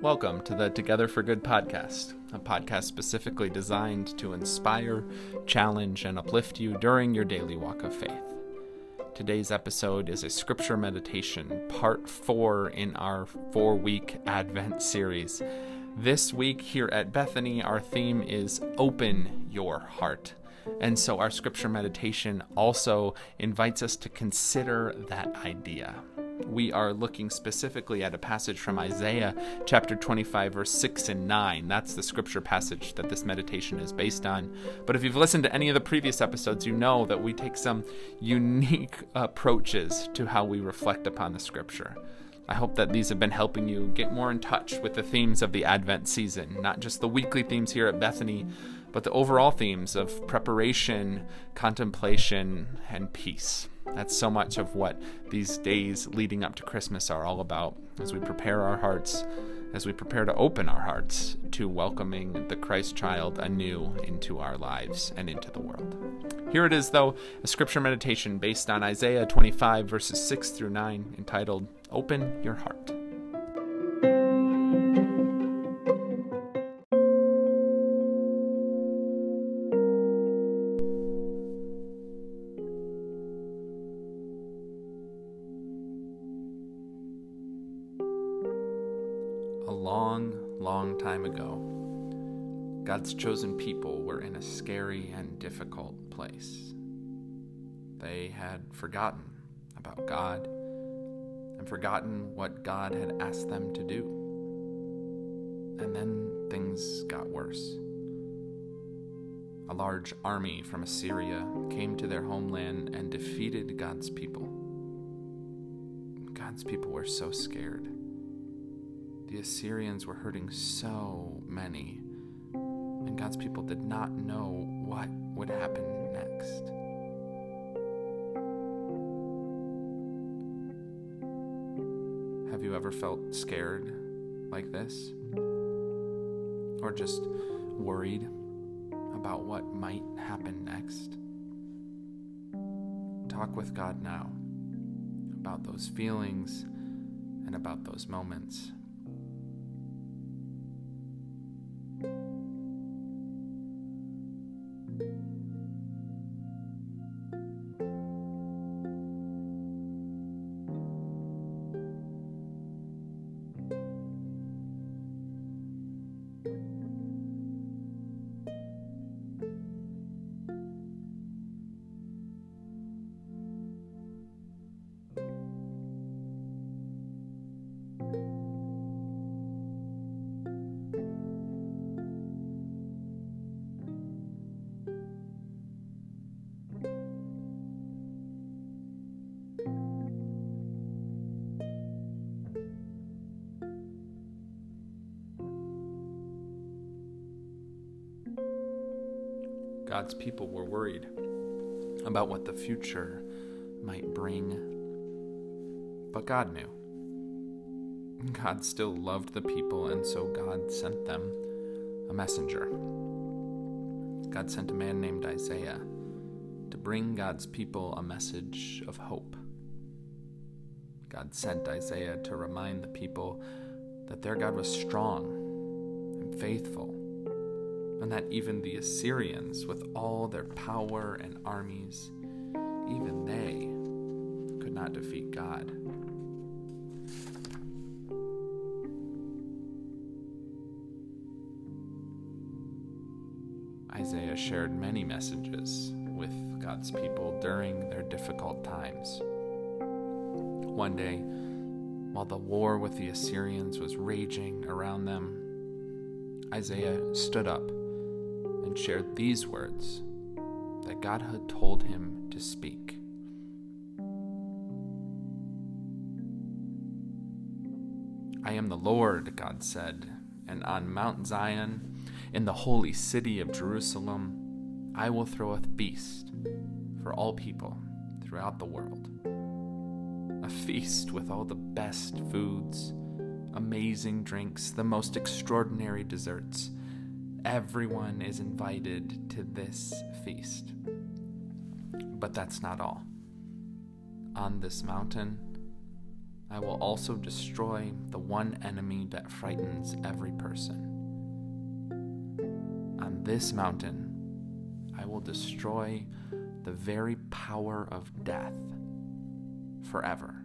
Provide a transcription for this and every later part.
Welcome to the Together for Good podcast, a podcast specifically designed to inspire, challenge, and uplift you during your daily walk of faith. Today's episode is a scripture meditation, part four in our four week Advent series. This week here at Bethany, our theme is Open Your Heart. And so our scripture meditation also invites us to consider that idea we are looking specifically at a passage from Isaiah chapter 25, verse 6 and 9. That's the scripture passage that this meditation is based on. But if you've listened to any of the previous episodes, you know that we take some unique approaches to how we reflect upon the scripture. I hope that these have been helping you get more in touch with the themes of the Advent season, not just the weekly themes here at Bethany, but the overall themes of preparation, contemplation, and peace. That's so much of what these days leading up to Christmas are all about as we prepare our hearts, as we prepare to open our hearts to welcoming the Christ child anew into our lives and into the world. Here it is, though, a scripture meditation based on Isaiah 25, verses 6 through 9, entitled Open Your Heart. Time ago, God's chosen people were in a scary and difficult place. They had forgotten about God and forgotten what God had asked them to do. And then things got worse. A large army from Assyria came to their homeland and defeated God's people. God's people were so scared. The Assyrians were hurting so many, and God's people did not know what would happen next. Have you ever felt scared like this? Or just worried about what might happen next? Talk with God now about those feelings and about those moments. God's people were worried about what the future might bring. But God knew. God still loved the people, and so God sent them a messenger. God sent a man named Isaiah to bring God's people a message of hope. God sent Isaiah to remind the people that their God was strong and faithful and that even the Assyrians, with all their power and armies, even they could not defeat God. Isaiah shared many messages with God's people during their difficult times. One day, while the war with the Assyrians was raging around them, Isaiah stood up and shared these words that God had told him to speak. I am the Lord, God said, and on Mount Zion, in the holy city of Jerusalem, I will throw a feast for all people throughout the world. A feast with all the best foods, amazing drinks, the most extraordinary desserts Everyone is invited to this feast. But that's not all. on this mountain, I will also destroy the one enemy that frightens every person. On this mountain, I will destroy the very power of death forever.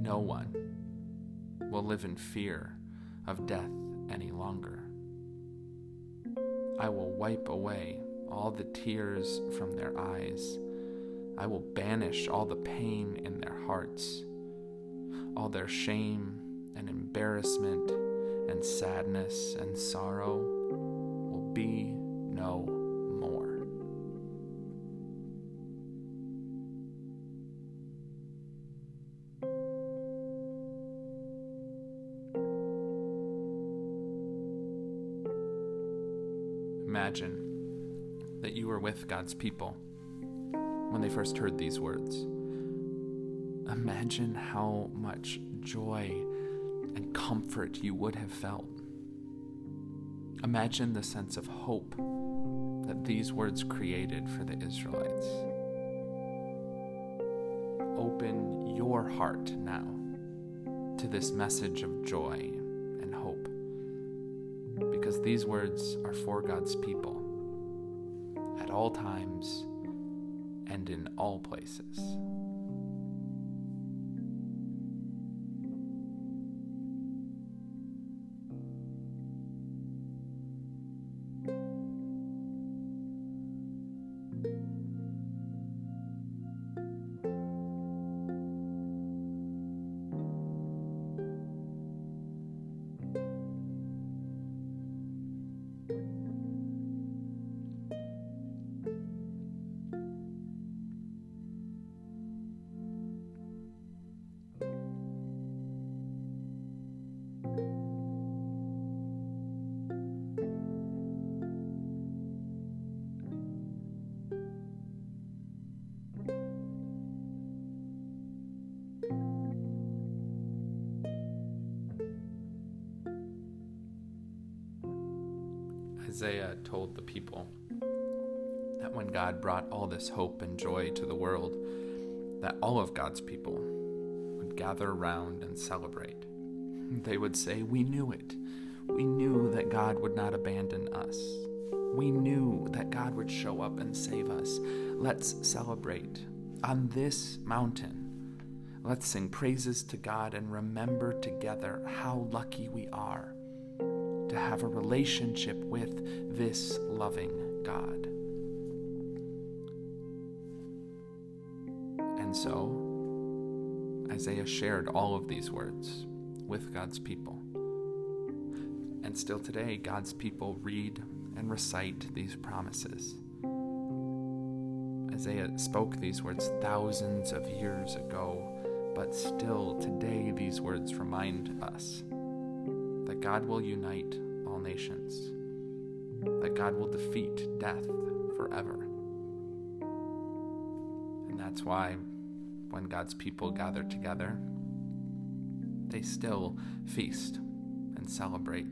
No one will live in fear of death any longer. I will wipe away all the tears from their eyes. I will banish all the pain in their hearts, all their shame and embarrassment and sadness and sorrow will be no Imagine that you were with God's people when they first heard these words. Imagine how much joy and comfort you would have felt. Imagine the sense of hope that these words created for the Israelites. Open your heart now to this message of joy because these words are for God's people at all times and in all places. Isaiah told the people that when God brought all this hope and joy to the world, that all of God's people would gather around and celebrate. They would say, We knew it. We knew that God would not abandon us. We knew that God would show up and save us. Let's celebrate on this mountain. Let's sing praises to God and remember together how lucky we are to have a relationship with this loving God. And so, Isaiah shared all of these words with God's people. And still today, God's people read and recite these promises. Isaiah spoke these words thousands of years ago, but still today, these words remind us that God will unite all nations, that God will defeat death forever. And that's why when God's people gather together, they still feast and celebrate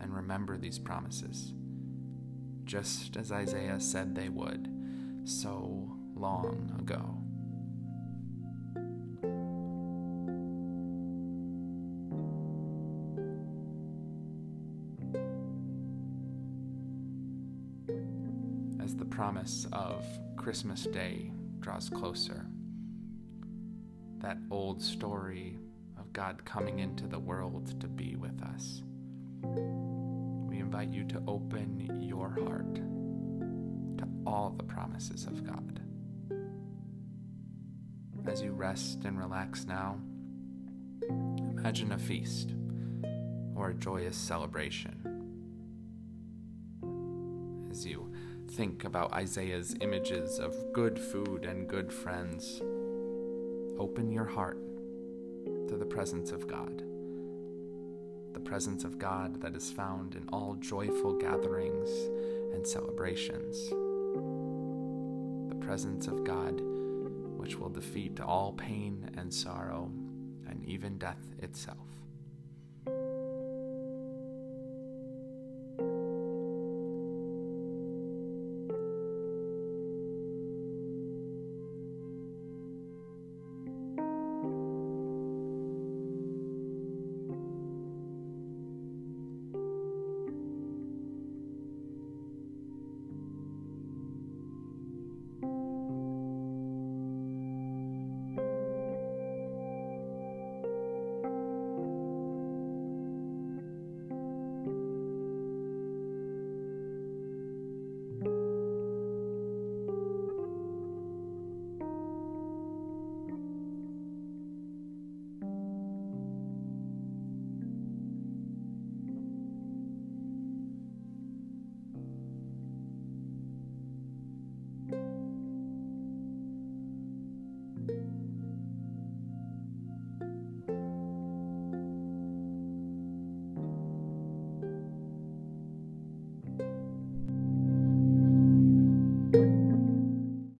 and remember these promises, just as Isaiah said they would so long ago. As the promise of Christmas Day draws closer. That old story of God coming into the world to be with us. We invite you to open your heart to all the promises of God. As you rest and relax now, imagine a feast or a joyous celebration. As you think about Isaiah's images of good food and good friends, open your heart to the presence of God. The presence of God that is found in all joyful gatherings and celebrations. The presence of God which will defeat all pain and sorrow and even death itself.